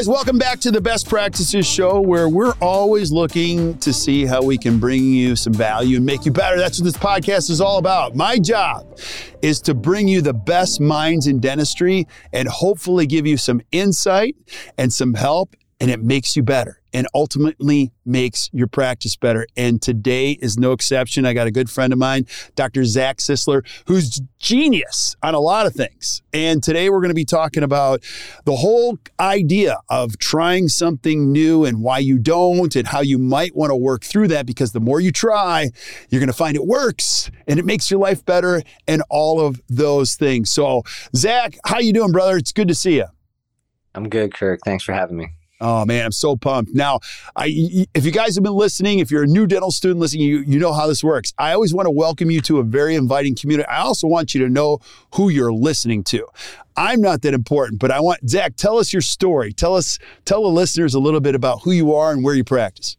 Guys, welcome back to the Best Practices Show, where we're always looking to see how we can bring you some value and make you better. That's what this podcast is all about. My job is to bring you the best minds in dentistry and hopefully give you some insight and some help, and it makes you better and ultimately makes your practice better. And today is no exception. I got a good friend of mine, Dr. Zach Sisler, who's genius on a lot of things. And today we're going to be talking about the whole idea of trying something new and why you don't and how you might want to work through that because the more you try, you're going to find it works and it makes your life better and all of those things. So, Zach, how you doing, brother? It's good to see you. I'm good, Kirk. Thanks for having me. Oh man, I'm so pumped. Now, I if you guys have been listening, if you're a new dental student listening, you you know how this works. I always want to welcome you to a very inviting community. I also want you to know who you're listening to. I'm not that important, but I want Zach, tell us your story. Tell us tell the listeners a little bit about who you are and where you practice.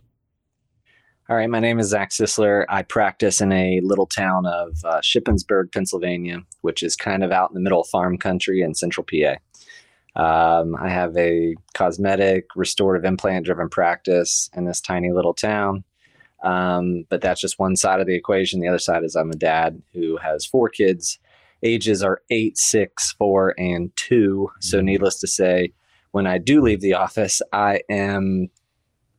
All right, my name is Zach Sisler. I practice in a little town of uh, Shippensburg, Pennsylvania, which is kind of out in the middle of farm country in central PA. Um, I have a cosmetic, restorative implant driven practice in this tiny little town. Um, but that's just one side of the equation. The other side is I'm a dad who has four kids. Ages are eight, six, four, and two. So, needless to say, when I do leave the office, I am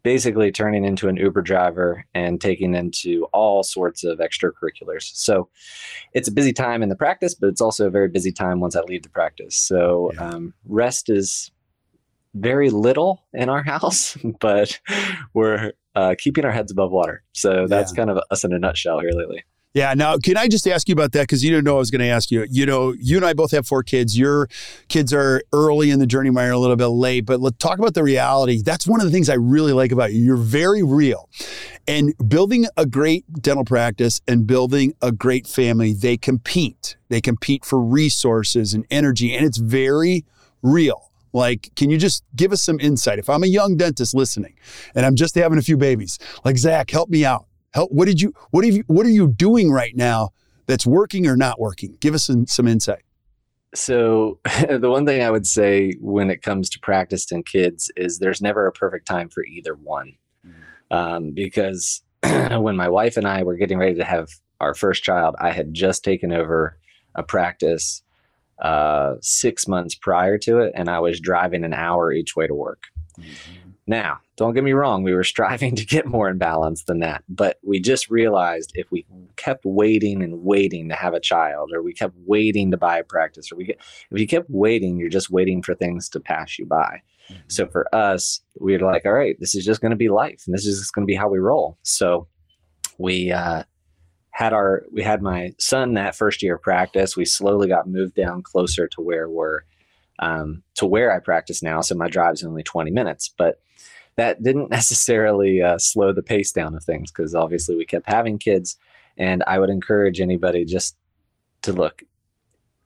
basically turning into an Uber driver and taking into all sorts of extracurriculars. So it's a busy time in the practice, but it's also a very busy time once I leave the practice. So yeah. um, rest is very little in our house, but we're uh, keeping our heads above water. So that's yeah. kind of us in a nutshell here lately. Yeah. Now, can I just ask you about that? Because you didn't know I was going to ask you. You know, you and I both have four kids. Your kids are early in the journey, mine are a little bit late. But let's talk about the reality. That's one of the things I really like about you. You're very real. And building a great dental practice and building a great family, they compete. They compete for resources and energy. And it's very real. Like, can you just give us some insight? If I'm a young dentist listening and I'm just having a few babies, like, Zach, help me out Help, what did you what have you what are you doing right now that's working or not working? Give us some, some insight. So the one thing I would say when it comes to practice and kids is there's never a perfect time for either one. Mm-hmm. Um, because when my wife and I were getting ready to have our first child, I had just taken over a practice uh, six months prior to it, and I was driving an hour each way to work. Mm-hmm. Now, don't get me wrong, we were striving to get more in balance than that, but we just realized if we kept waiting and waiting to have a child, or we kept waiting to buy a practice, or we get, if you kept waiting, you're just waiting for things to pass you by. Mm-hmm. So for us, we were like, all right, this is just going to be life, and this is just going to be how we roll. So we uh, had our we had my son that first year of practice. We slowly got moved down closer to where we're um, to where I practice now. So my drive's only 20 minutes, but that didn't necessarily uh, slow the pace down of things because obviously we kept having kids. And I would encourage anybody just to look.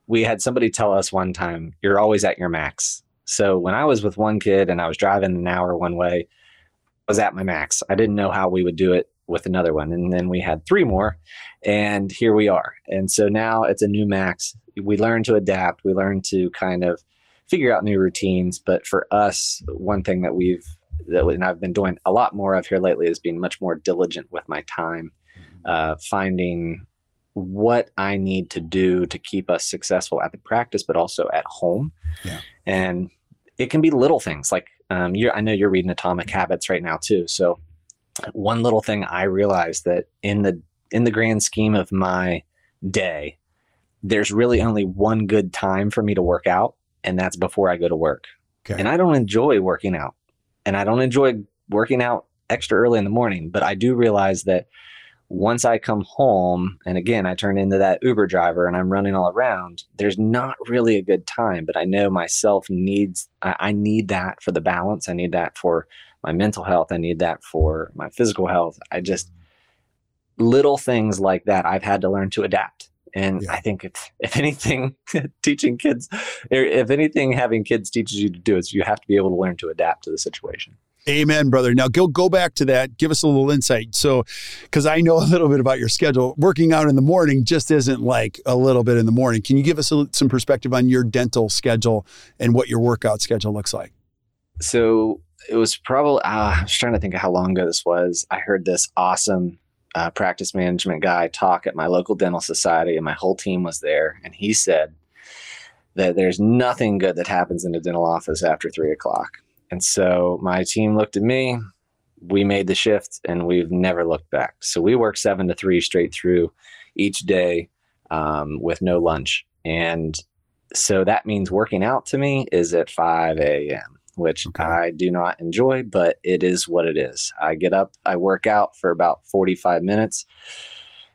We had somebody tell us one time, you're always at your max. So when I was with one kid and I was driving an hour one way, I was at my max. I didn't know how we would do it with another one. And then we had three more, and here we are. And so now it's a new max. We learn to adapt, we learn to kind of figure out new routines. But for us, one thing that we've that and I've been doing a lot more of here lately is being much more diligent with my time, uh, finding what I need to do to keep us successful at the practice, but also at home. Yeah. And it can be little things like um, you're, I know you're reading Atomic Habits right now too. So one little thing I realized that in the in the grand scheme of my day, there's really only one good time for me to work out, and that's before I go to work. Okay. And I don't enjoy working out, and I don't enjoy working out extra early in the morning. But I do realize that once I come home, and again, I turn into that Uber driver and I'm running all around, there's not really a good time. But I know myself needs, I, I need that for the balance. I need that for my mental health. I need that for my physical health. I just, little things like that, I've had to learn to adapt. And Yeah. I think if, if anything, teaching kids, if anything, having kids teaches you to do is you have to be able to learn to adapt to the situation. Amen, brother. Now go go back to that. Give us a little insight. So, because I know a little bit about your schedule, working out in the morning just isn't like a little bit in the morning. Can you give us a, some perspective on your dental schedule and what your workout schedule looks like? so it was probably uh, I was trying to think of how long ago this was. I heard this awesome uh, practice management guy talk at my local dental society, and my whole team was there, and he said that there's nothing good that happens in a dental office after three o'clock. And so my team looked at me. We made the shift, and we've never looked back. So we work seven to three straight through each day um, with no lunch, and so that means working out to me is at 5 a.m which Okay. I do not enjoy, but it is what it is. I get up, I work out for about 45 minutes,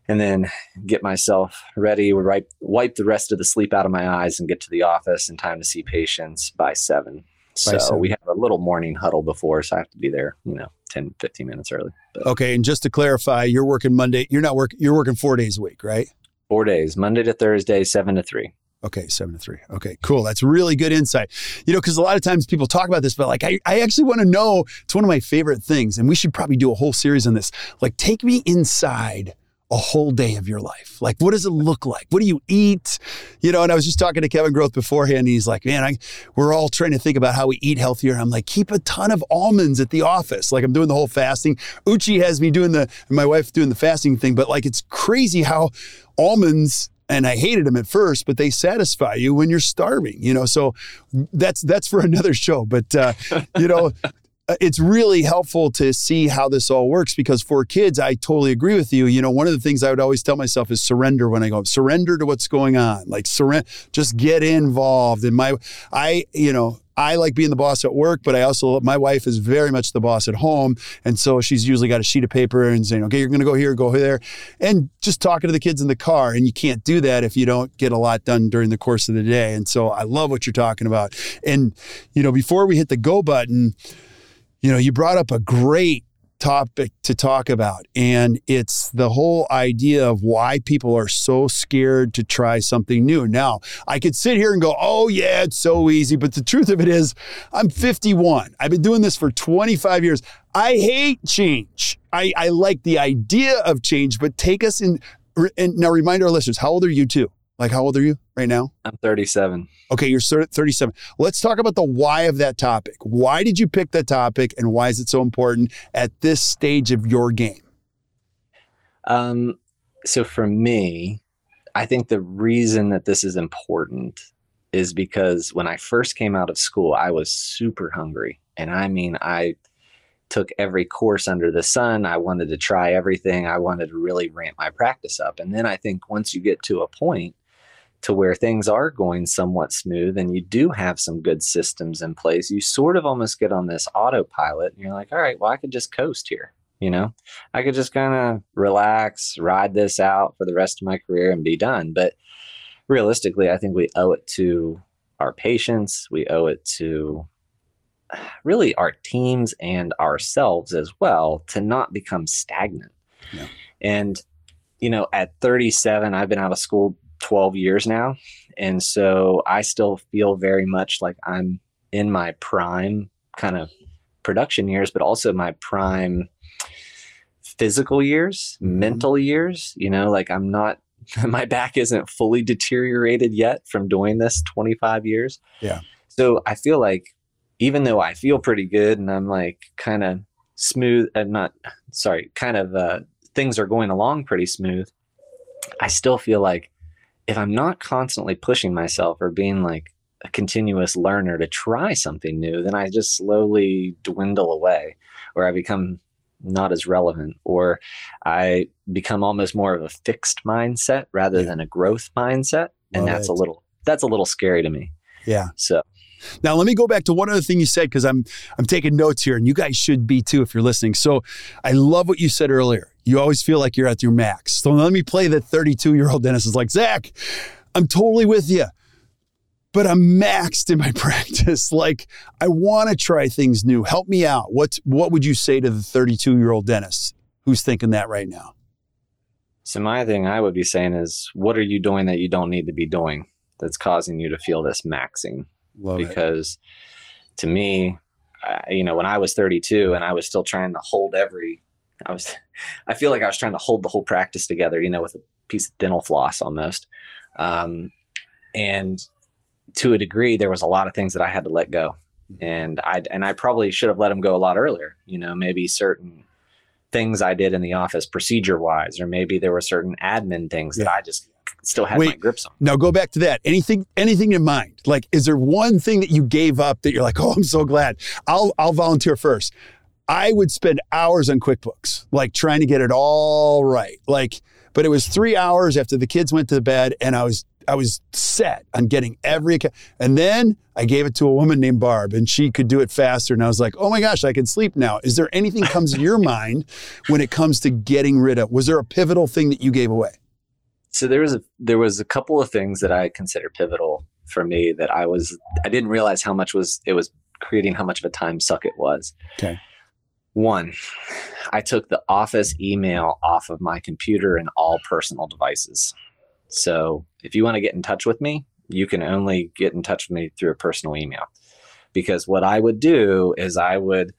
and then get myself ready, wipe, wipe the rest of the sleep out of my eyes, and get to the office in time to see patients by seven. So seven. we have a little morning huddle before, so I have to be there, you know, 10, 15 minutes early. But Okay, and just to clarify, you're working Monday. You're not working. You're working four days a week, right? four days, Monday to Thursday, seven to three. Okay, seven to three. Okay, cool. That's really good insight. You know, because a lot of times people talk about this, but like I, I actually want to know. It's one of my favorite things, and we should probably do a whole series on this. Like, take me inside a whole day of your life. Like, what does it look like? What do you eat? You know, and I was just talking to Kevin Groth beforehand. And he's like, man, I, we're all trying to think about how we eat healthier. I'm like, keep a ton of almonds at the office. Like, I'm doing the whole fasting. Uchi has me doing the, my wife doing the fasting thing, but like, it's crazy how almonds and I hated them at first, but they satisfy you when you're starving, you know. So that's that's for another show. But uh, you know, uh, it's really helpful to see how this all works because for kids, I totally agree with you. You know, one of the things I would always tell myself is surrender when I go surrender to what's going on. Like surrender, just get involved. And my, I, you know. I like being the boss at work, but I also my wife is very much the boss at home, and so she's usually got a sheet of paper and saying, "Okay, you're going to go here, go there," and just talking to the kids in the car. And you can't do that if you don't get a lot done during the course of the day. And so I love what you're talking about. And you know, before we hit the go button, you know, you brought up a great topic to talk about. And it's the whole idea of why people are so scared to try something new. Now, I could sit here and go, oh, yeah, it's so easy. But the truth of it is, I'm 51. I've been doing this for 25 years. I hate change. I, I like the idea of change, but take us in. And now remind our listeners, how old are you too? Like, how old are you right now? I'm 37. Okay, you're 37. Let's talk about the why of that topic. Why did you pick that topic and why is it so important at this stage of your game? Um, so for me, I think the reason that this is important is because when I first came out of school, I was super hungry. And I mean, I took every course under the sun. I wanted to try everything. I wanted to really ramp my practice up. And then I think once you get to a point to where things are going somewhat smooth and you do have some good systems in place, you sort of almost get on this autopilot and you're like, all right, well, I could just coast here. You know, I could just kind of relax, ride this out for the rest of my career and be done. But realistically, I think we owe it to our patients. We owe it to really our teams and ourselves as well to not become stagnant. Yeah. And, you know, at 37, I've been out of school 12 years now. And so I still feel very much like I'm in my prime, kind of production years, but also my prime physical years, mm-hmm. mental years. You know, like I'm not, my back isn't fully deteriorated yet from doing this 25 years. Yeah. So I feel like even though I feel pretty good and I'm like kind of smooth, and uh, not sorry, kind of uh, things are going along pretty smooth. I still feel like if I'm not constantly pushing myself or being like a continuous learner to try something new, then I just slowly dwindle away or I become not as relevant or I become almost more of a fixed mindset rather yeah. than a growth mindset. And Love that's it. a little that's a little scary to me. Yeah. So now let me go back to one other thing you said because I'm I'm taking notes here and you guys should be too if you're listening. So I love what you said earlier. You always feel like you're at your max. So let me play the 32 year old dentist is like, Zach, I'm totally with you, but I'm maxed in my practice. Like I want to try things new. Help me out. What what would you say to the 32 year old dentist who's thinking that right now? So my thing I would be saying is, what are you doing that you don't need to be doing that's causing you to feel this maxing? Love because it. to me, you know, when I was 32 and I was still trying to hold every, I was, I feel like I was trying to hold the whole practice together, you know, with a piece of dental floss almost. Um, and to a degree, there was a lot of things that I had to let go, and I and I probably should have let them go a lot earlier. You know, maybe certain things I did in the office procedure wise, or maybe there were certain admin things yeah. that I just still had Wait, my grips on. Now go back to that. Anything anything in mind? Like is there one thing that you gave up that you're like, "Oh, I'm so glad. I'll I'll volunteer first. I would spend hours on QuickBooks, like trying to get it all right. Like but it was 3 hours after the kids went to bed and I was I was set on getting every account. And then I gave it to a woman named Barb and she could do it faster. And I was like, oh my gosh, I can sleep now. Is there anything comes to your mind when it comes to getting rid of? Was there a pivotal thing that you gave away? So there was a there was a couple of things that I consider pivotal for me that I was I didn't realize how much was it was creating how much of a time suck it was. Okay. One, I took the office email off of my computer and all personal devices. So if you want to get in touch with me, you can only get in touch with me through a personal email. Because what I would do is I would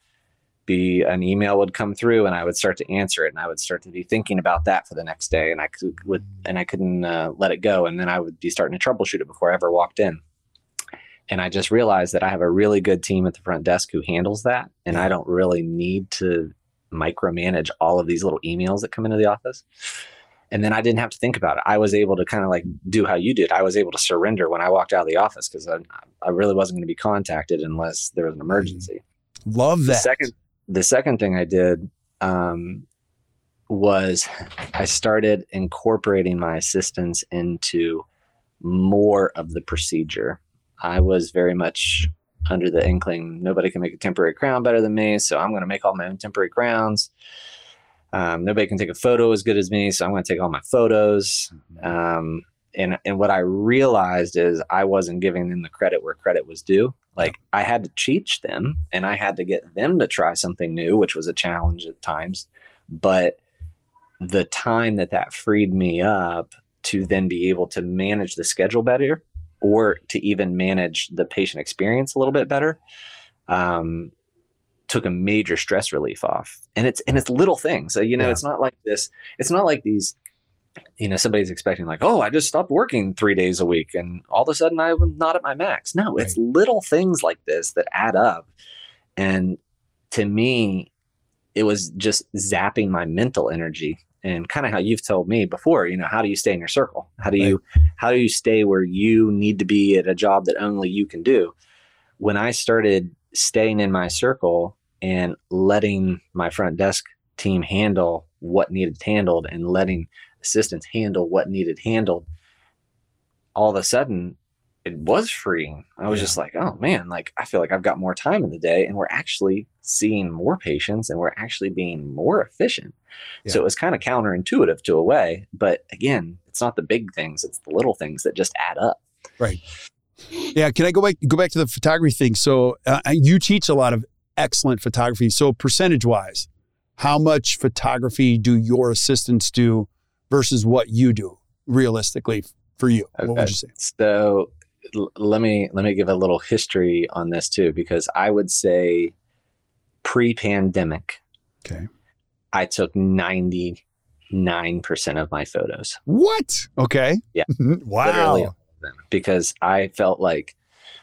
be an email would come through and I would start to answer it and I would start to be thinking about that for the next day and I could would and I couldn't uh, let it go and then I would be starting to troubleshoot it before I ever walked in. And I just realized that I have a really good team at the front desk who handles that and I don't really need to micromanage all of these little emails that come into the office. And then I didn't have to think about it. I was able to kind of like do how you did. I was able to surrender when I walked out of the office because I, I really wasn't going to be contacted unless there was an emergency. Love that. The second, the second thing I did um, was I started incorporating my assistants into more of the procedure. I was very much under the inkling nobody can make a temporary crown better than me, so I'm going to make all my own temporary crowns. Um, nobody can take a photo as good as me, so I'm going to take all my photos. Mm-hmm. Um, and and what I realized is I wasn't giving them the credit where credit was due. Like I had to teach them and I had to get them to try something new, which was a challenge at times. But the time that that freed me up to then be able to manage the schedule better or to even manage the patient experience a little bit better um, took a major stress relief off and it's and it's little things so, you know yeah. it's not like this it's not like these you know somebody's expecting like oh i just stopped working three days a week and all of a sudden i'm not at my max no right. it's little things like this that add up and to me it was just zapping my mental energy and kind of how you've told me before you know how do you stay in your circle how do right. you how do you stay where you need to be at a job that only you can do when i started staying in my circle and letting my front desk team handle what needed handled and letting assistants handle what needed handled, all of a sudden it was freeing. I was yeah. just like, oh man, like I feel like I've got more time in the day and we're actually seeing more patients and we're actually being more efficient. Yeah. So it was kind of counterintuitive to a way. But again, it's not the big things, it's the little things that just add up. Right. Yeah. Can I go back, go back to the photography thing? So uh, you teach a lot of excellent photography. So percentage wise, how much photography do your assistants do versus what you do realistically for you? Okay. What would you say? So l- let me let me give a little history on this too, because I would say pre-pandemic, Okay. I took 99% of my photos. What? Okay. Yeah. wow. Literally all of them, because I felt like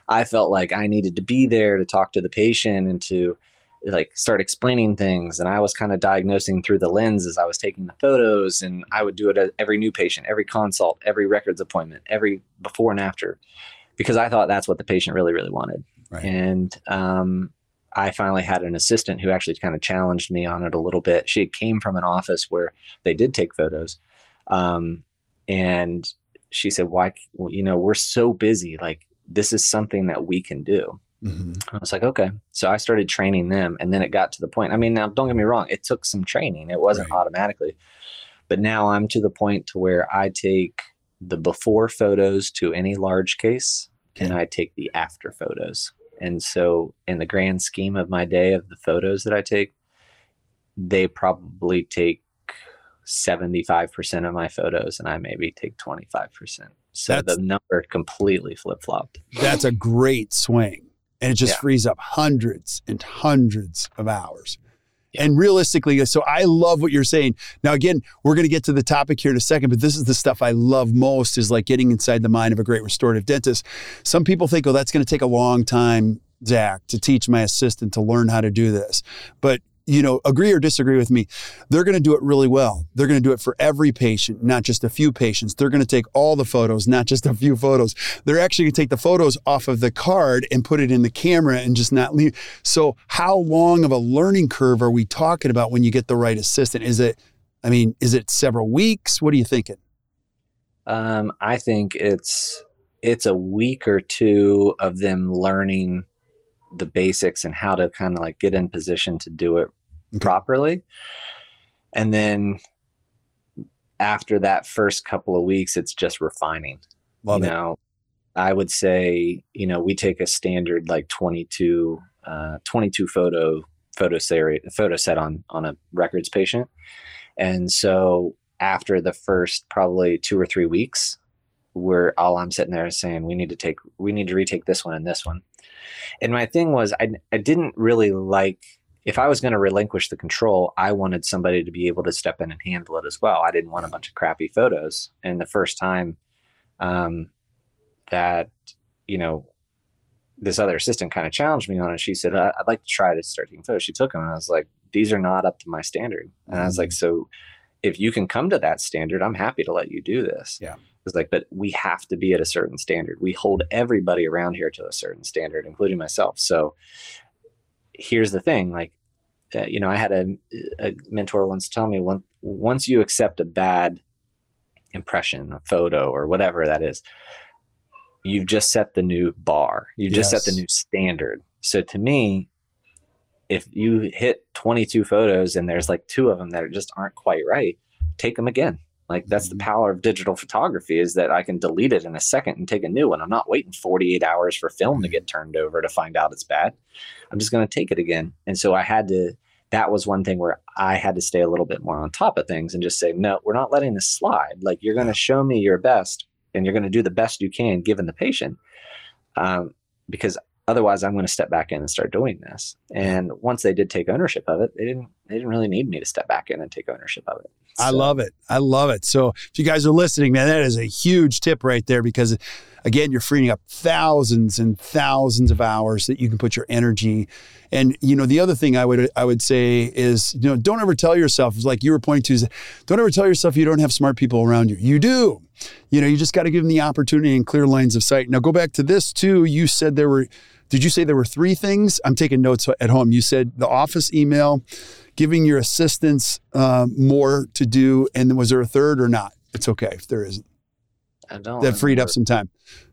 I felt like I needed to be there to talk to the patient and to like start explaining things and I was kind of diagnosing through the lens as I was taking the photos and I would do it at every new patient, every consult, every records appointment, every before and after because I thought that's what the patient really really wanted. Right. And um I finally had an assistant who actually kind of challenged me on it a little bit. She came from an office where they did take photos. Um, and she said, why, well, you know, we're so busy. Like, this is something that we can do. Mhm. I was like, okay. So I started training them. And then it got to the point. I mean, now don't get me wrong, it took some training, it wasn't Right. automatically. But now I'm to the point to where I take the before photos to any large case and I take the after photos. And so, in the grand scheme of my day of the photos that I take, they probably take 75% of my photos and I maybe take 25%. So That's- the number completely flip flopped. That's a great swing. And it just Yeah. frees up hundreds and hundreds of hours. Yeah. And realistically, so I love what you're saying. Now, again, we're going to get to the topic here in a second, but this is the stuff I love most is like getting inside the mind of a great restorative dentist. Some people think, oh, that's going to take a long time, Zach, to teach my assistant to learn how to do this. But you know, agree or disagree with me. They're going to do it really well. They're going to do it for every patient, not just a few patients. They're going to take all the photos, not just a few photos. They're actually going to take the photos off of the card and put it in the camera and just not leave. So, how long of a learning curve are we talking about when you get the right assistant? Is it, I mean, is it several weeks? What are you thinking? Um, I think it's it's a week or two of them learning the basics and how to kind of like get in position to do it Okay. properly. And then after that first couple of weeks, it's just refining. Love you it. know, I would say, you know, we take a standard like 22, uh, 22 photo photo set photo set on on a records patient, and so after the first probably two or three weeks, where all I'm sitting there saying we need to take we need to retake this one and this one, and my thing was I I didn't really like if I was going to relinquish the control, I wanted somebody to be able to step in and handle it as well. I didn't want a bunch of crappy photos. And the first time um, that, you know, this other assistant kind of challenged me on it, she said, "I- I'd like to try to start taking photos. She took them and I was like, these are not up to my standard. And I was like, so if you can come to that standard, I'm happy to let you do this. Yeah. It's like, but we have to be at a certain standard. We hold everybody around here to a certain standard, including myself. So here's the thing like uh, you know i had a, a mentor once tell me once once you accept a bad impression a photo or whatever that is you've just set the new bar you've just set the new standard so to me if you hit 22 photos and there's like two of them that just aren't quite right take them again. Like that's the Mhm. power of digital photography is that i can delete it in a second and take a new one. I'm not waiting 48 hours for film to get turned over to find out it's bad. I'm just going to take it again. And so i had to that was one thing where i had to stay a little bit more on top of things and just say no we're not letting this slide. Like you're going to show me your best and you're going to do the best you can given the patient um, because otherwise i'm going to step back in and start doing this and once they did take ownership of it they didn't they didn't really need me to step back in and take ownership of it I love it. I love it. So if you guys are listening, man, that is a huge tip right there because again, you're freeing up thousands and thousands of hours that you can put your energy. And you know, the other thing I would I would say is, you know, don't ever tell yourself, like you were pointing to, is don't ever tell yourself you don't have smart people around you. You do. You know, you just got to give them the opportunity and clear lines of sight. Now go back to this too. You said there were did you say there were three things? I'm taking notes at home. You said the office email, giving your assistants uh, more to do, and was there a third or not? It's okay if there isn't. I don't That freed up some time.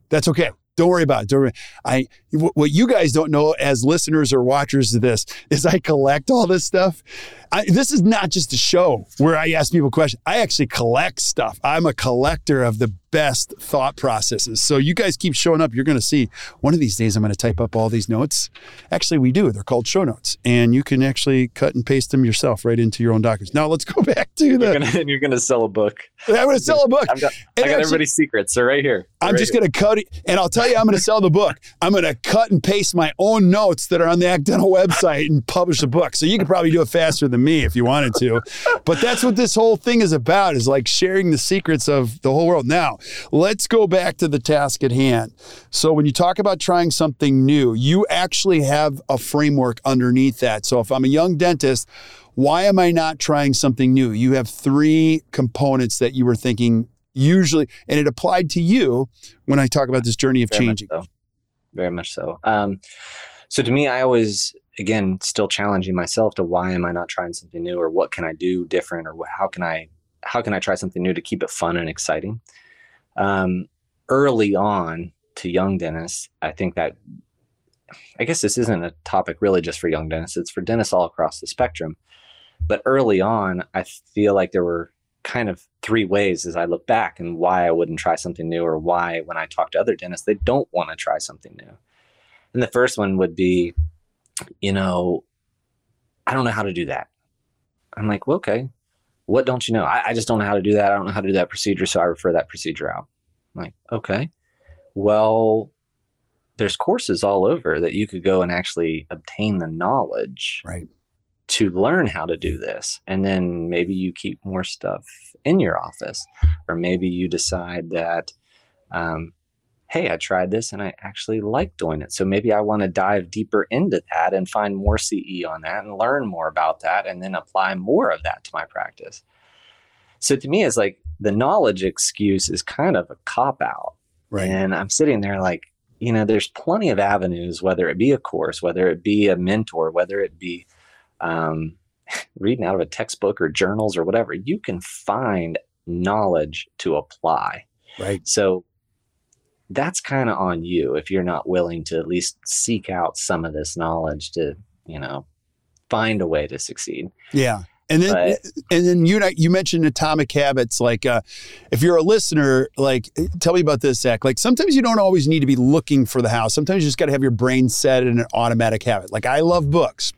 That's okay. Don't worry about it. Don't worry. I what you guys don't know as listeners or watchers of this is I collect all this stuff. I, this is not just a show where I ask people questions. I actually collect stuff. I'm a collector of the best thought processes. So you guys keep showing up. You're going to see one of these days I'm going to type up all these notes. Actually, we do. They're called show notes, and you can actually cut and paste them yourself right into your own documents. Now let's go back to the. You're going to sell a book. I'm going to sell a book. I've got, I got actually, everybody's secrets. They're right here. They're I'm right just going to cut it, and I'll tell you, I'm going to sell the book. I'm going to cut and paste my own notes that are on the ACT Dental website and publish a book. So you could probably do it faster than me if you wanted to. But that's what this whole thing is about: is like sharing the secrets of the whole world. Now let's go back to the task at hand. So when you talk about trying something new, you actually have a framework underneath that. So if I'm a young dentist why am I not trying something new? You have three components that you were thinking usually, and it applied to you when I talk about this journey of Very changing. Much so. Very much so. Um, so to me, I always, again, still challenging myself to why am I not trying something new, or what can I do different, or how can I, how can I try something new to keep it fun and exciting? Um, early on to young dentists, I think that I guess this isn't a topic really just for young dentists. It's for dentists all across the spectrum. But early on, I feel like there were kind of three ways as I look back and why I wouldn't try something new or why when I talk to other dentists, they don't want to try something new. And the first one would be, you know, I don't know how to do that. I'm like, well, okay, what don't you know? I, I, just don't know how to do that. I don't know how to do that procedure. So I refer that procedure out. I'm like, okay, well, there's courses all over that you could go and actually obtain the knowledge right to learn how to do this. And then maybe you keep more stuff in your office, or maybe you decide that, um, hey, I tried this and I actually like doing it. So maybe I want to dive deeper into that and find more CE on that and learn more about that and then apply more of that to my practice. So to me, it's like the knowledge excuse is kind of a cop out. Right. And I'm sitting there like, you know, there's plenty of avenues, whether it be a course, whether it be a mentor, whether it be um, reading out of a textbook or journals or whatever, you can find knowledge to apply. Right. So that's kind of on you if you're not willing to at least seek out some of this knowledge to, you know, find a way to succeed. Yeah. And then, but, and then you you mentioned atomic habits. Like, uh, if you're a listener, like, tell me about this, Zach. Like, sometimes you don't always need to be looking for the house. Sometimes you just got to have your brain set in an automatic habit. Like, I love books.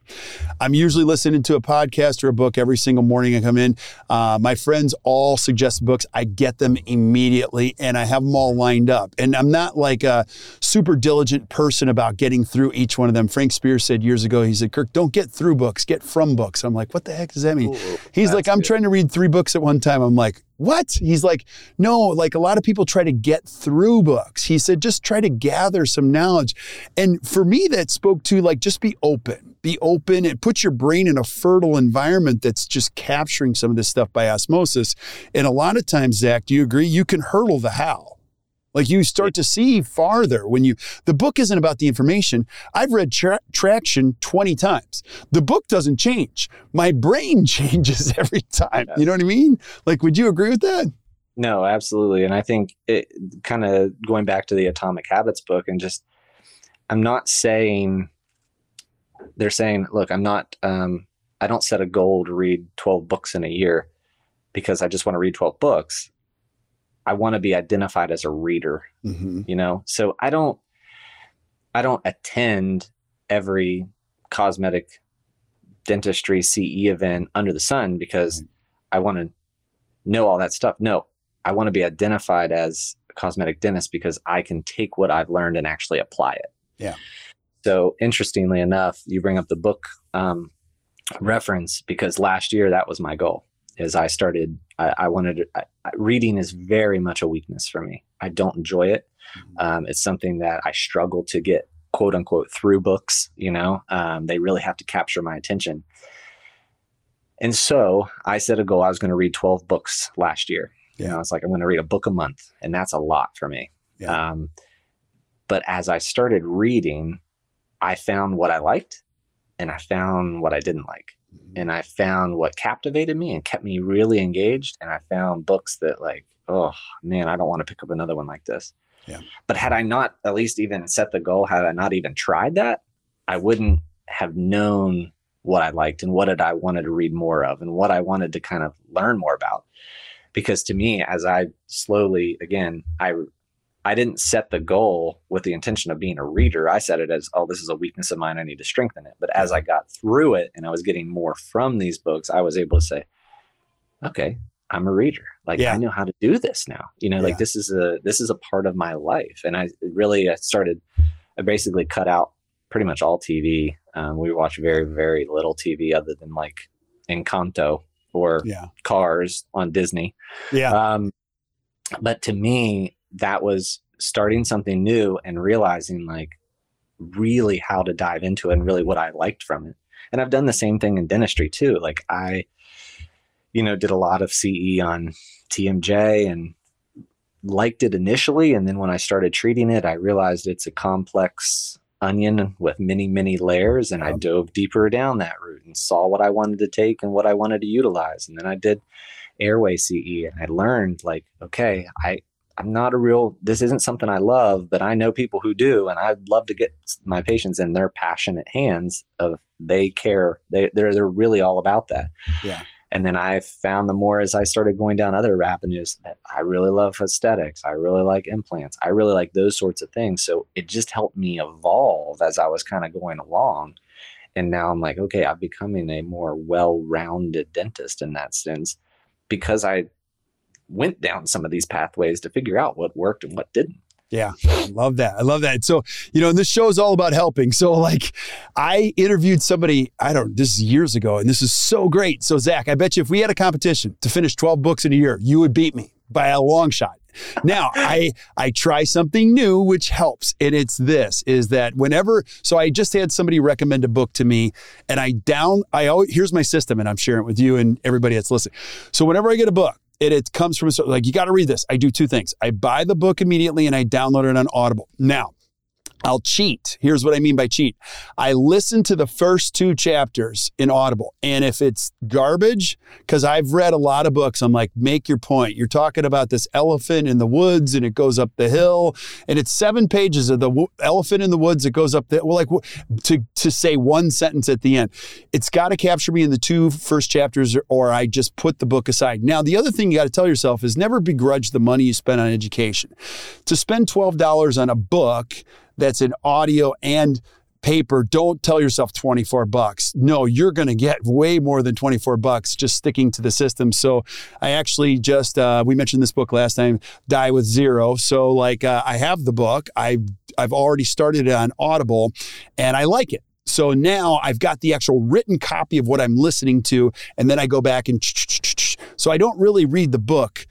I'm usually listening to a podcast or a book every single morning I come in. Uh, my friends all suggest books. I get them immediately, and I have them all lined up. And I'm not like a super diligent person about getting through each one of them. Frank Spear said years ago, he said, "Kirk, don't get through books, get from books." I'm like, what the heck does that mean? Ooh, He's like, I'm good. trying to read three books at one time. I'm like, what? He's like, no, like a lot of people try to get through books. He said, just try to gather some knowledge. And for me, that spoke to like, just be open, be open and put your brain in a fertile environment that's just capturing some of this stuff by osmosis. And a lot of times, Zach, do you agree? You can hurdle the how. Like you start to see farther when you, the book isn't about the information. I've read tra- Traction 20 times. The book doesn't change. My brain changes every time. You know what I mean? Like, would you agree with that? No, absolutely. And I think it kind of going back to the Atomic Habits book and just, I'm not saying, they're saying, look, I'm not, um, I don't set a goal to read 12 books in a year because I just want to read 12 books. I want to be identified as a reader, mm-hmm. you know? So I don't, I don't attend every cosmetic dentistry CE event under the sun because I want to know all that stuff. No, I want to be identified as a cosmetic dentist because I can take what I've learned and actually apply it. Yeah. So interestingly enough, you bring up the book um, reference because last year that was my goal is I started, I, I wanted, to, I, reading is very much a weakness for me. I don't enjoy it. Mm-hmm. Um, it's something that I struggle to get quote unquote through books, you know, um, they really have to capture my attention. And so I set a goal. I was going to read 12 books last year. Yeah. You know, I was like, I'm going to read a book a month. And that's a lot for me. Yeah. Um, but as I started reading, I found what I liked and I found what I didn't like and I found what captivated me and kept me really engaged. And I found books that, like, oh man, I don't want to pick up another one like this. Yeah. But had I not at least even set the goal, had I not even tried that, I wouldn't have known what I liked and what did I wanted to read more of and what I wanted to kind of learn more about. because to me as i slowly again i i didn't set the goal with the intention of being a reader i set it as oh this is a weakness of mine i need to strengthen it but as i got through it and i was getting more from these books i was able to say okay i'm a reader like Yeah. i know how to do this now you know Yeah. like this is a this is a part of my life and i really I started i basically cut out pretty much all tv um, we watch very very little tv other than like encanto or Yeah. cars on disney Yeah. um, but to me, that was starting something new and realizing like really how to dive into it and really what I liked from it. And I've done the same thing in dentistry too. Like I, you know, did a lot of CE on TMJ and liked it initially. And then when I started treating it, I realized it's a complex onion with many, many layers. And I dove deeper down that route and saw what I wanted to take and what I wanted to utilize. And then I did airway CE and I learned like, okay, I, I'm not a real, this isn't something I love, but I know people who do. And I'd love to get my patients in their passionate hands of they care. They, they're, they're really all about that. Yeah. And then I found the more as I started going down other avenues that I really love aesthetics. I really like implants. I really like those sorts of things. So it just helped me evolve as I was kind of going along. And now I'm like, okay, I'm becoming a more well rounded dentist in that sense because I went down some of these pathways to figure out what worked and what didn't. Yeah, I love that. I love that. So, you know, and this show is all about helping. So, like, I interviewed somebody, I don't, this is years ago, and this is so great. So, Zach, I bet you if we had a competition to finish 12 books in a year, you would beat me by a long shot. Now, I I try something new which helps. And it's this is that whenever so I just had somebody recommend a book to me and I down I always here's my system and I'm sharing it with you and everybody that's listening. So whenever I get a book, it, it comes from a like you got to read this. I do two things. I buy the book immediately and I download it on Audible. Now, I'll cheat. Here's what I mean by cheat. I listen to the first two chapters in Audible. And if it's garbage, because I've read a lot of books, I'm like, make your point. You're talking about this elephant in the woods and it goes up the hill. And it's seven pages of the w- elephant in the woods that goes up the well, like to, to say one sentence at the end. It's got to capture me in the two first chapters or, or I just put the book aside. Now, the other thing you got to tell yourself is never begrudge the money you spend on education. To spend $12 on a book, that's in audio and paper don't tell yourself 24 bucks no you're going to get way more than 24 bucks just sticking to the system so i actually just uh, we mentioned this book last time die with zero so like uh, i have the book i've i've already started it on audible and i like it so now I've got the actual written copy of what I'm listening to, and then I go back and so I don't really read the book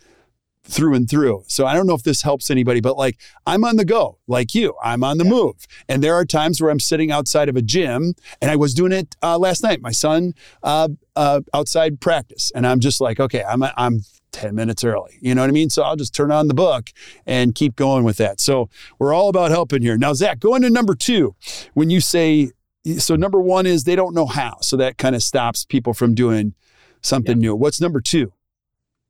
through and through. So I don't know if this helps anybody, but like I'm on the go, like you. I'm on the move. And there are times where I'm sitting outside of a gym, and I was doing it uh, last night. My son uh, uh, outside practice, and I'm just like, okay, I'm I'm 10 minutes early. You know what I mean? So I'll just turn on the book and keep going with that. So we're all about helping here. Now, Zach, going to number two, when you say, so number one is they don't know how. So that kind of stops people from doing something new. What's number two?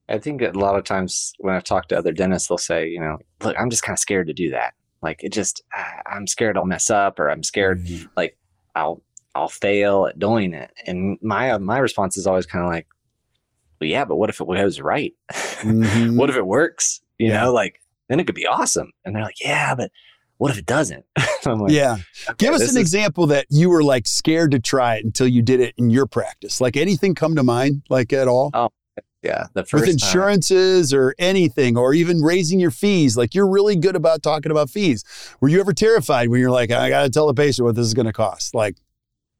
I think a lot of times when I've talked to other dentists, they'll say, you know, look, I'm just kind of scared to do that. Like it just, ah, I'm scared I'll mess up or I'm scared like I'll, I'll fail at doing it. And my, uh, my response is always kind of like, well, yeah, but what if it goes right? Mhm. what if it works? You Yeah. know, like then it could be awesome. And they're like, yeah, but what if it doesn't? I'm like, yeah. okay, Give us an is- example that you were like scared to try it until you did it in your practice. Like anything come to mind, like at all? Yeah, the With first time- insurances or anything, or even raising your fees. Like you're really good about talking about fees. Were you ever terrified when you're like, I got to tell the patient what this is going to cost? Like,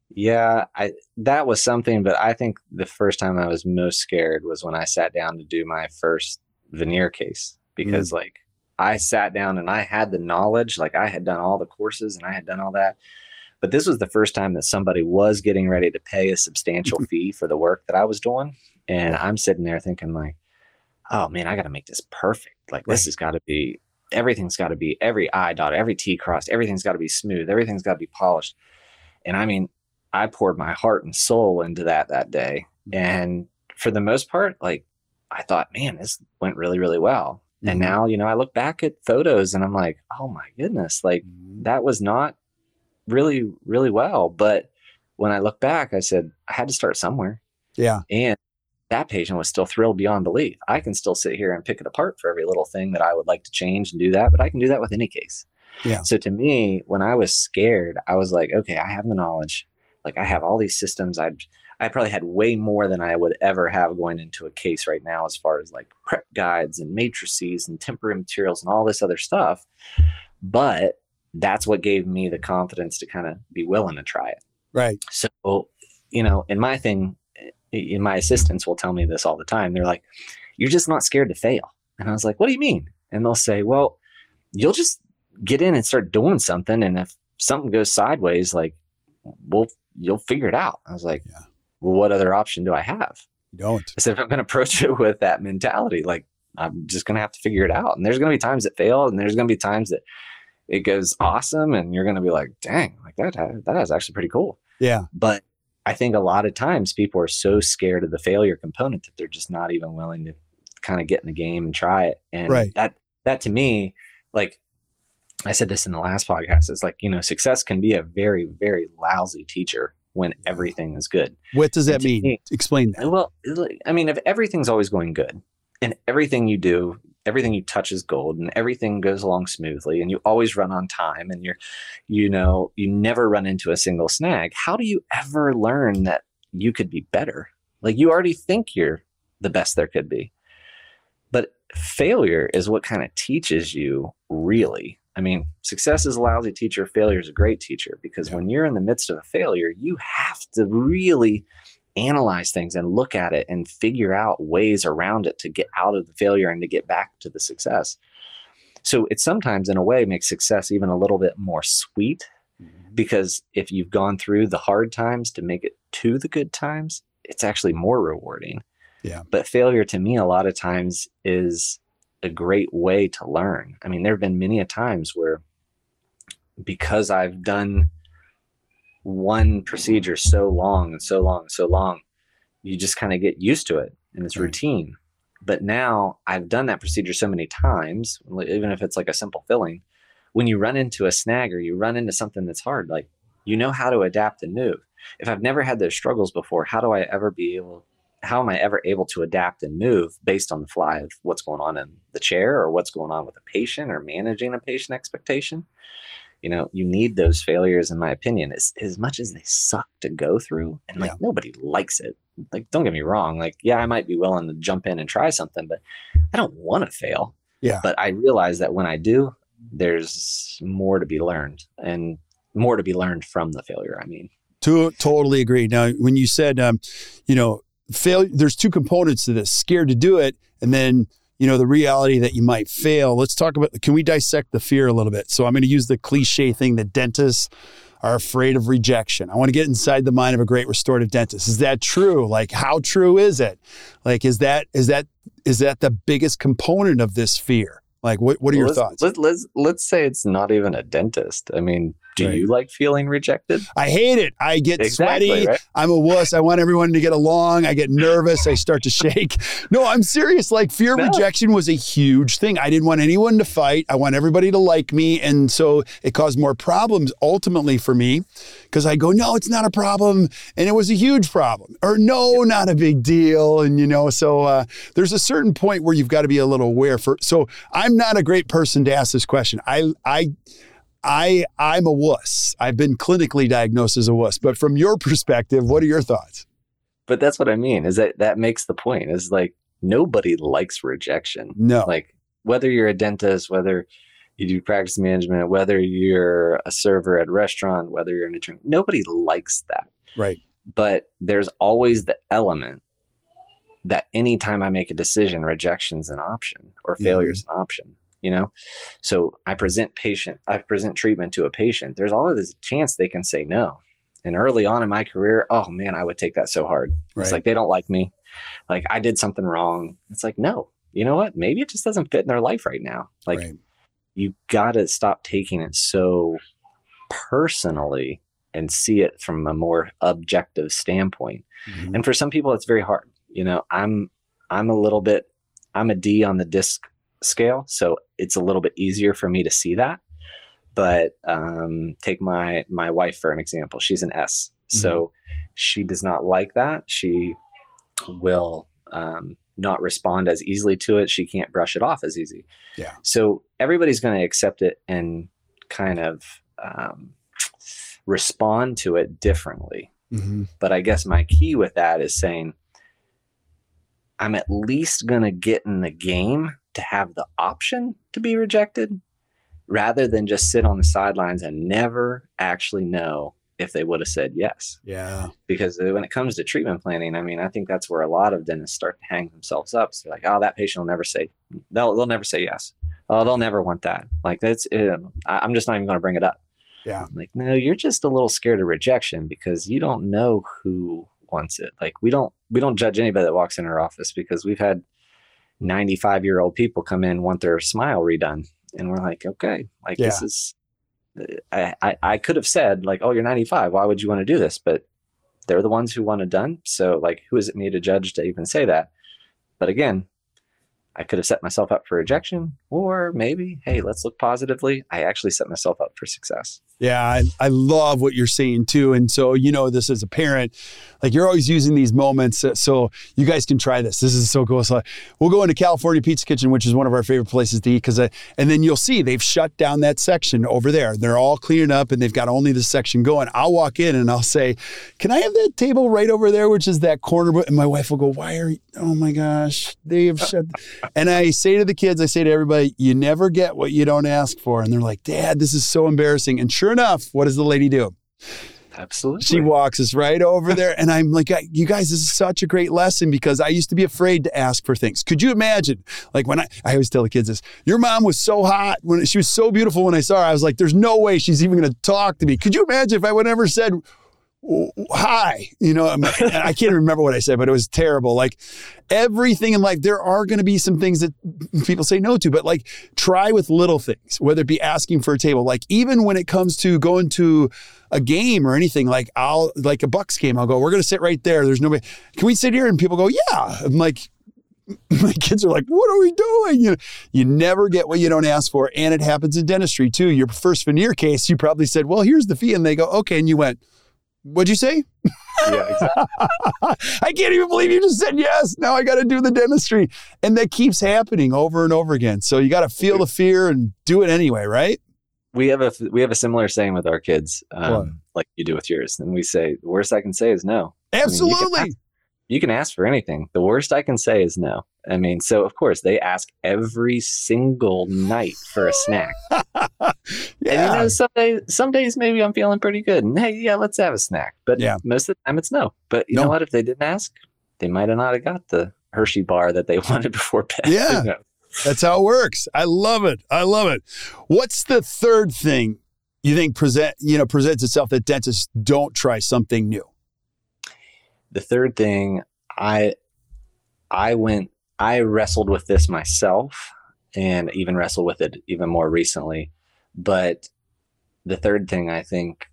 Yeah, I that was something, but I think the first time I was most scared was when I sat down to do my first veneer case mm. because like I sat down and I had the knowledge, like I had done all the courses and I had done all that. But this was the first time that somebody was getting ready to pay a substantial fee for the work that I was doing. And I'm sitting there thinking like, oh man, I got to make this perfect. Like this has got to be everything's got to be every I dot, every T crossed, everything's got to be smooth, everything's got to be polished. And I mean, I poured my heart and soul into that that day. And for the most part, like I thought, man, this went really, really well. And Mhm. now, you know, I look back at photos and I'm like, oh my goodness, like that was not really, really well. But when I look back, I said, I had to start somewhere. yeah, And that patient was still thrilled beyond belief. I can still sit here and pick it apart for every little thing that I would like to change and do that, but I can do that with any case. Yeah. So to me, when I was scared, I was like, okay, I have the knowledge. Like I have all these systems. I'd I probably had way more than I would ever have going into a case right now, as far as like prep guides and matrices and temporary materials and all this other stuff. But that's what gave me the confidence to kind of be willing to try it. Right. So, you know, in my thing, in my assistants will tell me this all the time. They're like, "You're just not scared to fail." And I was like, "What do you mean?" And they'll say, "Well, you'll just get in and start doing something, and if something goes sideways, like, well, you'll figure it out." I was like, Yeah. "Well, what other option do I have?" You don't. I said, "If I'm going to approach it with that mentality, like, I'm just going to have to figure it out." And there's going to be times that fail, and there's going to be times that it goes awesome, and you're going to be like, "Dang, like that, that is actually pretty cool." Yeah. But I think a lot of times people are so scared of the failure component that they're just not even willing to kind of get in the game and try it. And Right. that that to me, like I said this in the last podcast, it's like, you know, success can be a very, very lousy teacher when everything is good. What does that mean? me- Explain that. Well, I mean, if everything's always going good and everything you do, everything you touch is gold and everything goes along smoothly and you always run on time and you're, you know, you never run into a single snag, how do you ever learn that you could be better? Like you already think you're the best there could be. But failure is what kind of teaches you really. I mean, success is a lousy teacher, failure is a great teacher because Yeah. when you're in the midst of a failure, you have to really analyze things and look at it and figure out ways around it to get out of the failure and to get back to the success. So it sometimes, in a way, makes success even a little bit more sweet mm-hmm. because if you've gone through the hard times to make it to the good times, it's actually more rewarding. Yeah. But failure to me, a lot of times, is a great way to learn. I mean, there have been many a times where because I've done one procedure so long and so long and so long, you just kind of get used to it and it's Right. routine. But now I've done that procedure so many times, even if it's like a simple filling, when you run into a snag or you run into something that's hard, like you know how to adapt and move. If I've never had those struggles before, how do I ever be able how am I ever able to adapt and move based on the fly of what's going on in the chair or what's going on with a patient or managing a patient expectation? You know, you need those failures, in my opinion, as, as much as they suck to go through. And like Yeah. nobody likes it. Like, don't get me wrong. Like, yeah, I might be willing to jump in and try something, but I don't want to fail. Yeah. But I realize that when I do, there's more to be learned and more to be learned from the failure. I mean, To, totally agree. Now, when you said, um, you know, fail, there's two components to this: scared to do it, and then you know the reality that you might fail. Let's talk about. Can we dissect the fear a little bit? So I'm going to use the cliche thing that dentists are afraid of rejection. I want to get inside the mind of a great restorative dentist. Is that true? Like, how true is it? Like, is that is that is that the biggest component of this fear? Like, what what are your let's, thoughts? Let, let's let's say it's not even a dentist. I mean, do Right. you like feeling rejected? I hate it. I get sweaty. right? I'm a wuss. I want everyone to get along. I get nervous. I start to shake. No, I'm serious. Like fear of No. rejection was a huge thing. I didn't want anyone to fight. I want everybody to like me. And so it caused more problems ultimately for me because I go, no, it's not a problem. And it was a huge problem. Or no, not a big deal. And, you know, so uh, there's a certain point where you've got to be a little aware for. So I'm not a great person to ask this question. I, I, I I'm a wuss. I've been clinically diagnosed as a wuss. But from your perspective, what are your thoughts? But that's what I mean. Is that that makes the point? Is like nobody likes rejection. No. Like whether you're a dentist, whether you do practice management, whether you're a server at a restaurant, whether you're an attorney, nobody likes that. right. But there's always the element that anytime I make a decision, rejection's an option or failure's an option. You know, so I present patient, I present treatment to a patient. There's always a chance they can say no. And early on in my career, oh man, I would take that so hard. Right. It's like they don't like me. Like I did something wrong. It's like, no, you know what? Maybe it just doesn't fit in their life right now. Like right. you got to stop taking it so personally and see it from a more objective standpoint. Mhm. And for some people, it's very hard. You know, I'm I'm a little bit I'm a D on the DISC scale, so it's a little bit easier for me to see that. But um, take my my wife for an example. She's an S, so she does not like that. She will um, not respond as easily to it. She can't brush it off as easy. Yeah. So everybody's going to accept it and kind of um, respond to it differently. Mm-hmm. But I guess my key with that is saying, I'm at least going to get in the game to have the option to be rejected rather than just sit on the sidelines and never actually know if they would have said yes. Yeah. Because when it comes to treatment planning, I mean, I think that's where a lot of dentists start to hang themselves up. So like, oh, that patient will never say, they'll, they'll never say yes. Oh, they'll never want that. Like that's, uh, I'm just not even going to bring it up. Yeah. I'm like, no, you're just a little scared of rejection because you don't know who wants it. Like we don't, we don't judge anybody that walks in our office because we've had 95 year old people come in, want their smile redone. And we're like, okay, like this is, I, I, I could have said like, oh, you're 95. Why would you want to do this? But they're the ones who want it done. So like, who is it me to judge to even say that? But again, I could have set myself up for rejection, or maybe, hey, let's look positively. I actually set myself up for success. Yeah, I, I love what you're saying too. And so, you know, this as a parent, like you're always using these moments. uh, So you guys can try this. This is so cool. So we'll go into California Pizza Kitchen, which is one of our favorite places to eat. Cause, I, and then you'll see they've shut down that section over there. They're all cleaning up and they've got only this section going. I'll walk in and I'll say, Can I have that table right over there, which is that corner? And my wife will go, Why are you, oh my gosh, they have shut. and I say to the kids, I say to everybody, You never get what you don't ask for. And they're like, Dad, this is so embarrassing. And sure enough, what does the lady do? Absolutely. She walks us right over there. And I'm like, you guys, this is such a great lesson because I used to be afraid to ask for things. Could you imagine? Like when I, I always tell the kids this, your mom was so hot when she was so beautiful when I saw her. I was like, there's no way she's even going to talk to me. Could you imagine if I would ever said, hi you know i can't remember what i said but it was terrible like everything in life there are going to be some things that people say no to but like try with little things whether it be asking for a table like even when it comes to going to a game or anything like i'll like a bucks game i'll go we're going to sit right there there's nobody can we sit here and people go yeah i'm like my kids are like, what are we doing? You know, you never get what you don't ask for. And it happens in dentistry too. Your first veneer case, you probably said, well, here's the fee. And they go, okay. And you went, what'd you say? yeah, exactly. I can't even believe you just said yes. Now I got to do the dentistry. And that keeps happening over and over again. So you got to feel the fear and do it anyway, right? we have a we have a similar saying with our kids, um, like you do with yours. And we say the worst I can say is no. I mean, you can Absolutely. ask- You can ask for anything. The worst I can say is no. I mean, so of course they ask every single night for a snack. And you yeah. know, some days, some days maybe I'm feeling pretty good, and hey, yeah, let's have a snack. But Yeah. most of the time it's no. But you No. know what? If they didn't ask, they might have not have got the Hershey bar that they wanted before bed. Yeah. knows? That's how it works. I love it. I love it. What's the third thing you think present, you know, presents itself that dentists don't try something new? the third thing i i went i wrestled with this myself and even wrestled with it even more recently but the third thing i think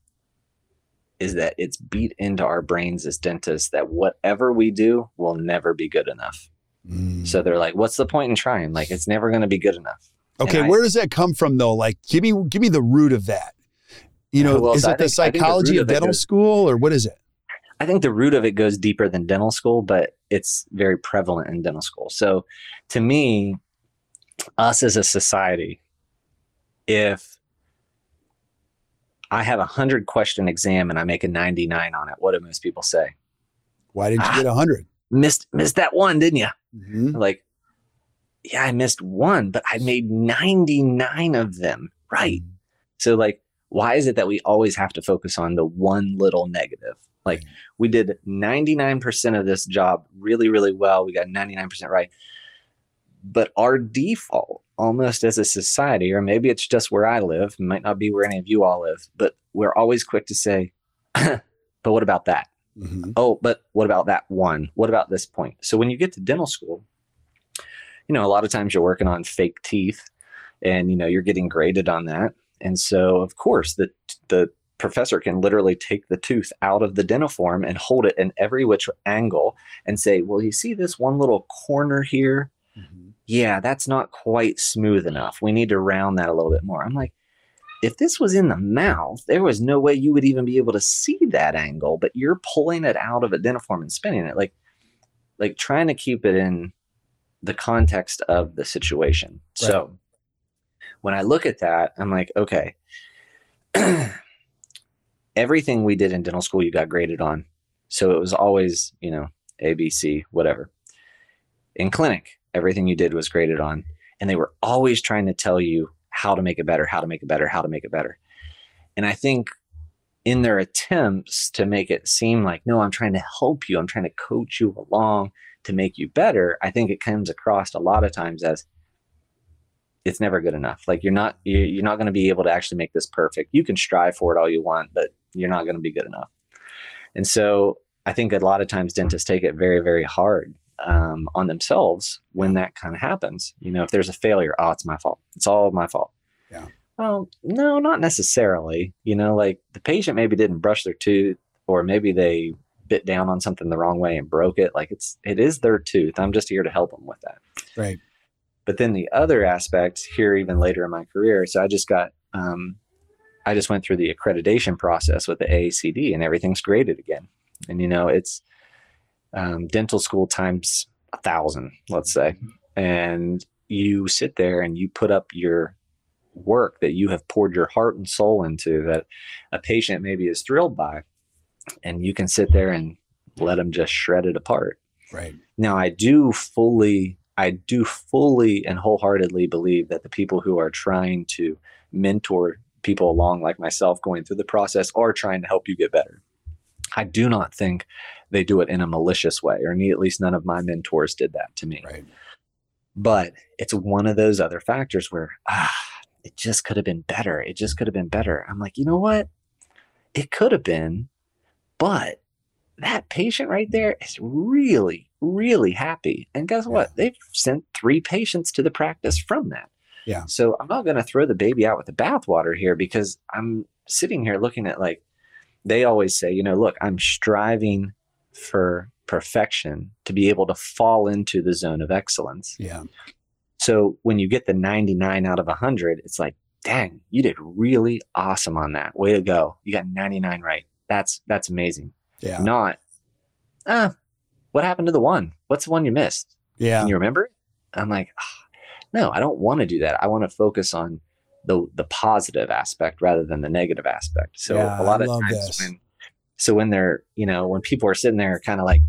is that it's beat into our brains as dentists that whatever we do will never be good enough mm. so they're like what's the point in trying like it's never going to be good enough Okay, I- where does that come from though? Like, give me give me the root of that. You uh, know, Well, is I it the think- the psychology root of dental goes- school, or what is it? I think the root of it goes deeper than dental school, but it's very prevalent in dental school. So to me, us as a society, if I have a hundred question exam and I make a 99 on it, what do most people say? Why didn't you Ah. get a hundred? Missed missed that one, didn't you? Mhm. Like, yeah, I missed one, but I made 99 of them. Right. So like, why is it that we always have to focus on the one little negative? Like we did 99% of this job really, really well. We got 99% right. But our default, almost as a society, or maybe it's just where I live, it might not be where any of you all live, but we're always quick to say, but what about that? Mhm. oh, but what about that one? What about this point? So when you get to dental school, you know, a lot of times you're working on fake teeth and, you know, you're getting graded on that. And so, of course, the, the professor can literally take the tooth out of the dentiform and hold it in every which angle and say, well, you see this one little corner here? Mhm. yeah, that's not quite smooth enough. We need to round that a little bit more. I'm like, if this was in the mouth, there was no way you would even be able to see that angle, but you're pulling it out of a dentiform and spinning it. Like, like trying to keep it in the context of the situation. Right. So when I look at that, I'm like, okay, everything we did in dental school, you got graded on. So it was always, you know, A, B, C, whatever. In clinic, everything you did was graded on. And they were always trying to tell you how to make it better, how to make it better, how to make it better. And I think in their attempts to make it seem like, no, I'm trying to help you, I'm trying to coach you along to make you better, I think it comes across a lot of times as it's never good enough. Like you're not you're not going to be able to actually make this perfect. You can strive for it all you want, but you're not going to be good enough. And so I think a lot of times dentists take it very very hard um, on themselves when that kind of happens. You know, if there's a failure, oh, it's my fault. It's all my fault. Yeah. Well, no, not necessarily. You know, like the patient maybe didn't brush their tooth, or maybe they bit down on something the wrong way and broke it. Like it's it is their tooth. I'm just here to help them with that. Right. But then the other aspect here, even later in my career, so I just got, um, I just went through the accreditation process with the AACD, and everything's graded again. And you know, it's um, dental school times a thousand, let's say, and you sit there and you put up your work that you have poured your heart and soul into that a patient maybe is thrilled by and you can sit there and let them just shred it apart. Right. Now i do fully i do fully and wholeheartedly believe that the people who are trying to mentor people along like myself going through the process are trying to help you get better i do not think they do it in a malicious way or at least none of my mentors did that to me right but it's one of those other factors where ah it just could have been better. It just could have been better. I'm like, you know what? It could have been, but that patient right there is really, really happy. And guess what? They've sent three patients to the practice from that. Yeah. So I'm not going to throw the baby out with the bathwater here because I'm sitting here looking at like, they always say, you know, look, I'm striving for perfection to be able to fall into the zone of excellence. Yeah. So when you get the 99 out of 100, it's like, dang, you did really awesome on that. Way to go. You got 99 right. That's that's amazing. Yeah. Not, ah, what happened to the one? What's the one you missed? Yeah. Can you remember? I'm like, oh, no, I don't want to do that. I want to focus on the the positive aspect rather than the negative aspect. So yeah, a lot I of times this. when so when they're, you know, when people are sitting there kind of like,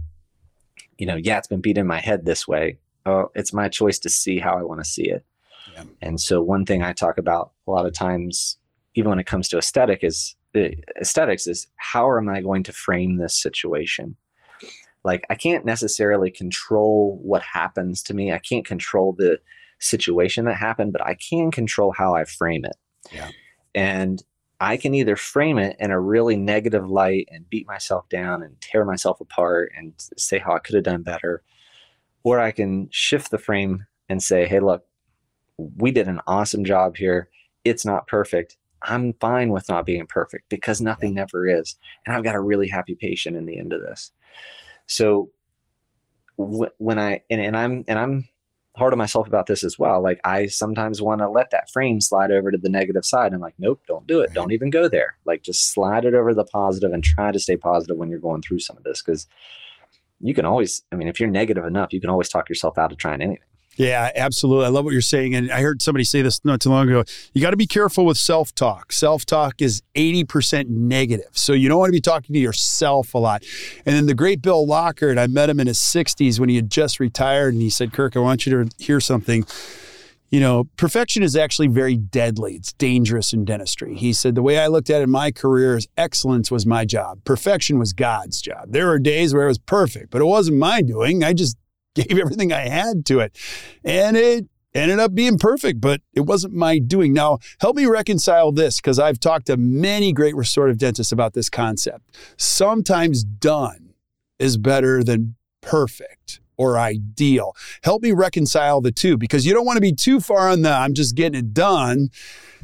you know, yeah, it's been beat in my head this way oh, it's my choice to see how I want to see it. Yeah. And so one thing I talk about a lot of times, even when it comes to aesthetic, is uh, aesthetics is how am I going to frame this situation? Like I can't necessarily control what happens to me. I can't control the situation that happened, but I can control how I frame it. Yeah. And I can either frame it in a really negative light and beat myself down and tear myself apart and say how I could have done better, or I can shift the frame and say, hey, look, we did an awesome job here. It's not perfect. I'm fine with not being perfect because nothing never is. And I've got a really happy patient in the end of this. So when I, and, and I'm, and I'm hard on myself about this as well. Like I sometimes want to let that frame slide over to the negative side. I'm like, nope, don't do it. Don't even go there. Like just slide it over the positive and try to stay positive when you're going through some of this. Cause you can always, I mean, if you're negative enough, you can always talk yourself out of trying anything. Yeah, absolutely. I love what you're saying. And I heard somebody say this not too long ago. You got to be careful with self talk. Self talk is 80% negative. So you don't want to be talking to yourself a lot. And then the great Bill Lockard, I met him in his 60s when he had just retired. And he said, Kirk, I want you to hear something you know, perfection is actually very deadly. It's dangerous in dentistry. He said, the way I looked at it in my career is excellence was my job. Perfection was God's job. There were days where it was perfect, but it wasn't my doing. I just gave everything I had to it. And it ended up being perfect, but it wasn't my doing. Now, help me reconcile this because I've talked to many great restorative dentists about this concept. Sometimes done is better than perfect or ideal. Help me reconcile the two because you don't want to be too far on the I'm just getting it done.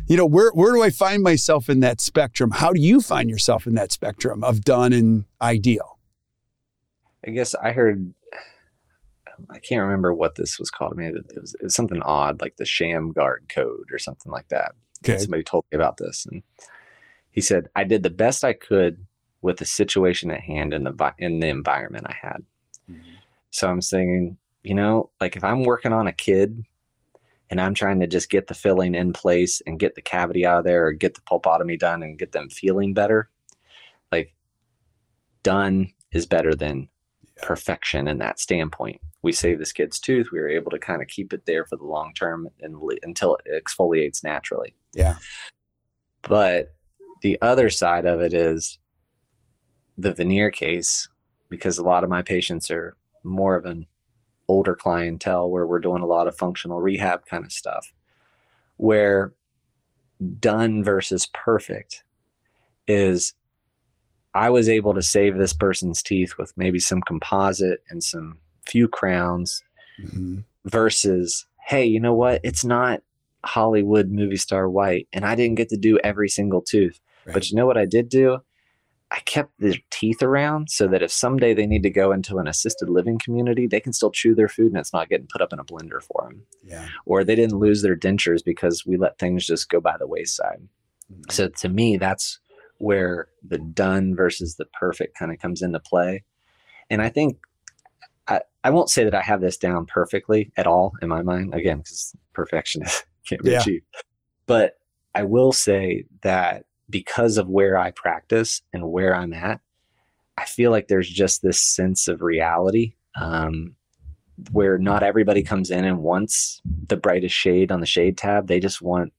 You know, where where do I find myself in that spectrum? How do you find yourself in that spectrum of done and ideal? I guess I heard I can't remember what this was called. I mean, it was, it was something odd, like the Shammgod code or something like that. Okay. Somebody told me about this, and he said I did the best I could with the situation at hand and the in the environment I had. Mm-hmm. So I'm saying, you know, like if I'm working on a kid and I'm trying to just get the filling in place and get the cavity out of there or get the pulpotomy done and get them feeling better, like done is better than perfection in that standpoint. We saved this kid's tooth. We were able to kind of keep it there for the long term and until it exfoliates naturally. Yeah. But the other side of it is the veneer case, because a lot of my patients are more of an older clientele where we're doing a lot of functional rehab kind of stuff, where done versus perfect is I was able to save this person's teeth with maybe some composite and some few crowns mm-hmm. versus, hey, you know what? It's not Hollywood movie star white, and I didn't get to do every single tooth. Right. But you know what I did do? I kept their teeth around so that if someday they need to go into an assisted living community, they can still chew their food and it's not getting put up in a blender for them. Yeah. Or they didn't lose their dentures because we let things just go by the wayside. Mm-hmm. So to me, that's where the done versus the perfect kind of comes into play. And I think I, I won't say that I have this down perfectly at all in my mind, again, because perfection can't be yeah. achieved. But I will say that because of where I practice and where I'm at, I feel like there's just this sense of reality um, where not everybody comes in and wants the brightest shade on the shade tab. They just want.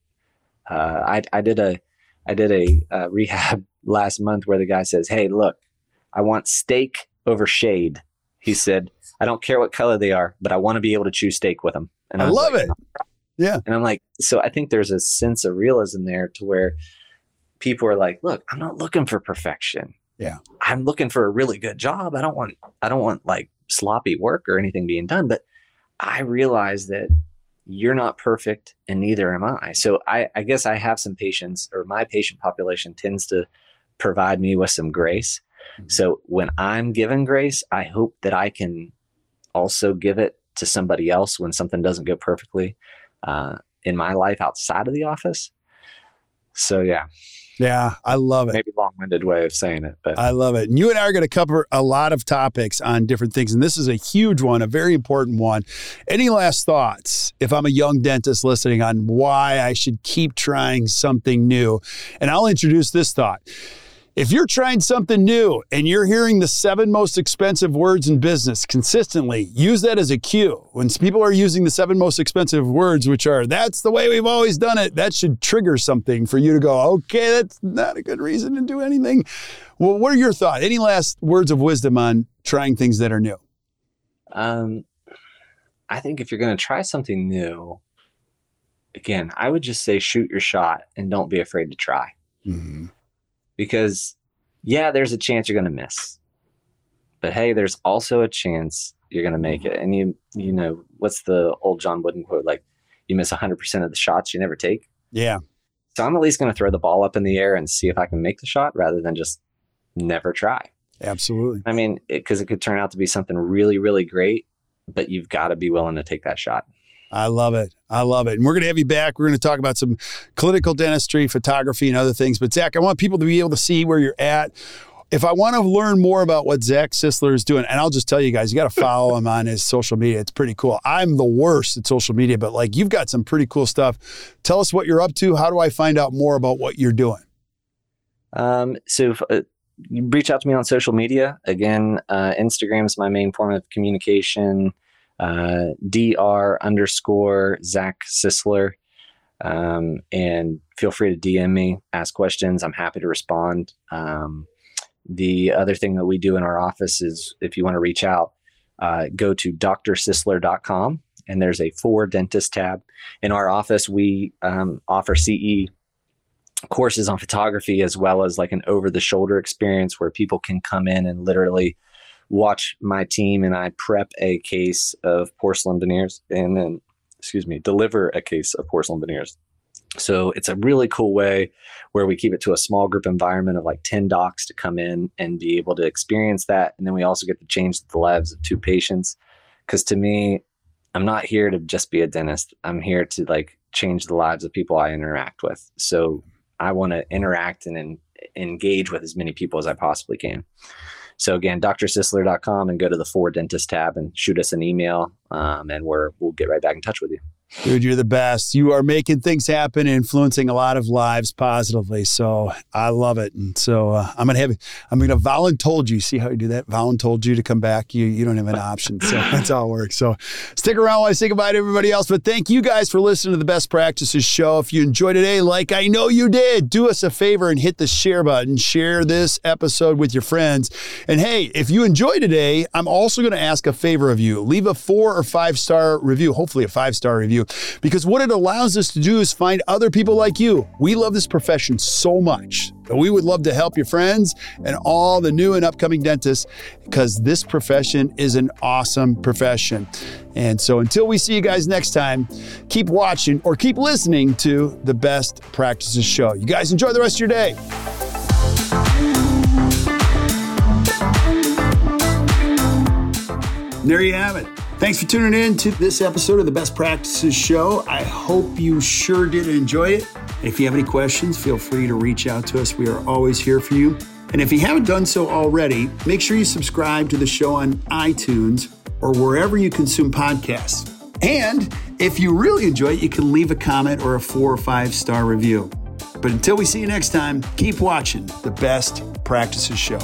Uh, I I did a I did a, a rehab last month where the guy says, "Hey, look, I want steak over shade." He said, "I don't care what color they are, but I want to be able to chew steak with them." And I, I love like, it. Yeah. And I'm like, so I think there's a sense of realism there to where people are like, look, I'm not looking for perfection. Yeah. I'm looking for a really good job. I don't want I don't want like sloppy work or anything being done, but I realize that you're not perfect and neither am I. So I, I guess I have some patients or my patient population tends to provide me with some grace. Mm-hmm. So when I'm given grace, I hope that I can also give it to somebody else when something doesn't go perfectly uh, in my life outside of the office. So yeah, yeah, I love it. Maybe long-winded way of saying it, but I love it. And you and I are going to cover a lot of topics on different things, and this is a huge one, a very important one. Any last thoughts, if I'm a young dentist listening, on why I should keep trying something new? And I'll introduce this thought. If you're trying something new and you're hearing the seven most expensive words in business consistently, use that as a cue. When people are using the seven most expensive words, which are, that's the way we've always done it, that should trigger something for you to go, okay, that's not a good reason to do anything. Well, what are your thoughts? Any last words of wisdom on trying things that are new? Um, I think if you're going to try something new, again, I would just say shoot your shot and don't be afraid to try. Mm-hmm because yeah, there's a chance you're going to miss. But hey, there's also a chance you're going to make it. And you, you know, what's the old John Wooden quote? Like, you miss 100% of the shots you never take. Yeah. So I'm at least going to throw the ball up in the air and see if I can make the shot rather than just never try. Absolutely. I mean, because it, it could turn out to be something really, really great, but you've got to be willing to take that shot. I love it. I love it. And we're going to have you back. We're going to talk about some clinical dentistry, photography, and other things. But Zach, I want people to be able to see where you're at. If I want to learn more about what Zach Sisler is doing, and I'll just tell you guys, you got to follow him on his social media. It's pretty cool. I'm the worst at social media, but like you've got some pretty cool stuff. Tell us what you're up to. How do I find out more about what you're doing? Um, so uh, you reach out to me on social media. Again, uh, Instagram is my main form of communication uh, dr underscore Zach Sisler. Um, and feel free to DM me, ask questions. I'm happy to respond. Um, the other thing that we do in our office is if you want to reach out, uh, go to drsisler.com and there's a for dentist tab. In our office, we um, offer CE courses on photography as well as like an over the shoulder experience where people can come in and literally watch my team and I prep a case of porcelain veneers and then, excuse me, deliver a case of porcelain veneers. So it's a really cool way where we keep it to a small group environment of like 10 docs to come in and be able to experience that. And then we also get to change the lives of two patients. Because to me, I'm not here to just be a dentist. I'm here to like change the lives of people I interact with. So I want to interact and engage with as many people as I possibly can. So again, drsisler.com and go to the For Dentist tab and shoot us an email, um, and we're we'll get right back in touch with you. Dude, you're the best. You are making things happen, influencing a lot of lives positively. So I love it. And so uh, I'm gonna have I'm gonna voluntold you. See how you do that? Voluntold you to come back. You you don't have an option. So that's how it works. So stick around while I say goodbye to everybody else. But thank you guys for listening to the Best Practices Show. If you enjoyed today, like I know you did, do us a favor and hit the share button. Share this episode with your friends. And hey, if you enjoyed today, I'm also gonna ask a favor of you. Leave a four or five star review. Hopefully a five star review because what it allows us to do is find other people like you. We love this profession so much that we would love to help your friends and all the new and upcoming dentists because this profession is an awesome profession. And so until we see you guys next time, keep watching or keep listening to the Best Practices Show. You guys enjoy the rest of your day. There you have it. Thanks for tuning in to this episode of the Best Practices Show. I hope you sure did enjoy it. If you have any questions, feel free to reach out to us. We are always here for you. And if you haven't done so already, make sure you subscribe to the show on iTunes or wherever you consume podcasts. And if you really enjoy it, you can leave a comment or a four or five star review. But until we see you next time, keep watching the Best Practices Show.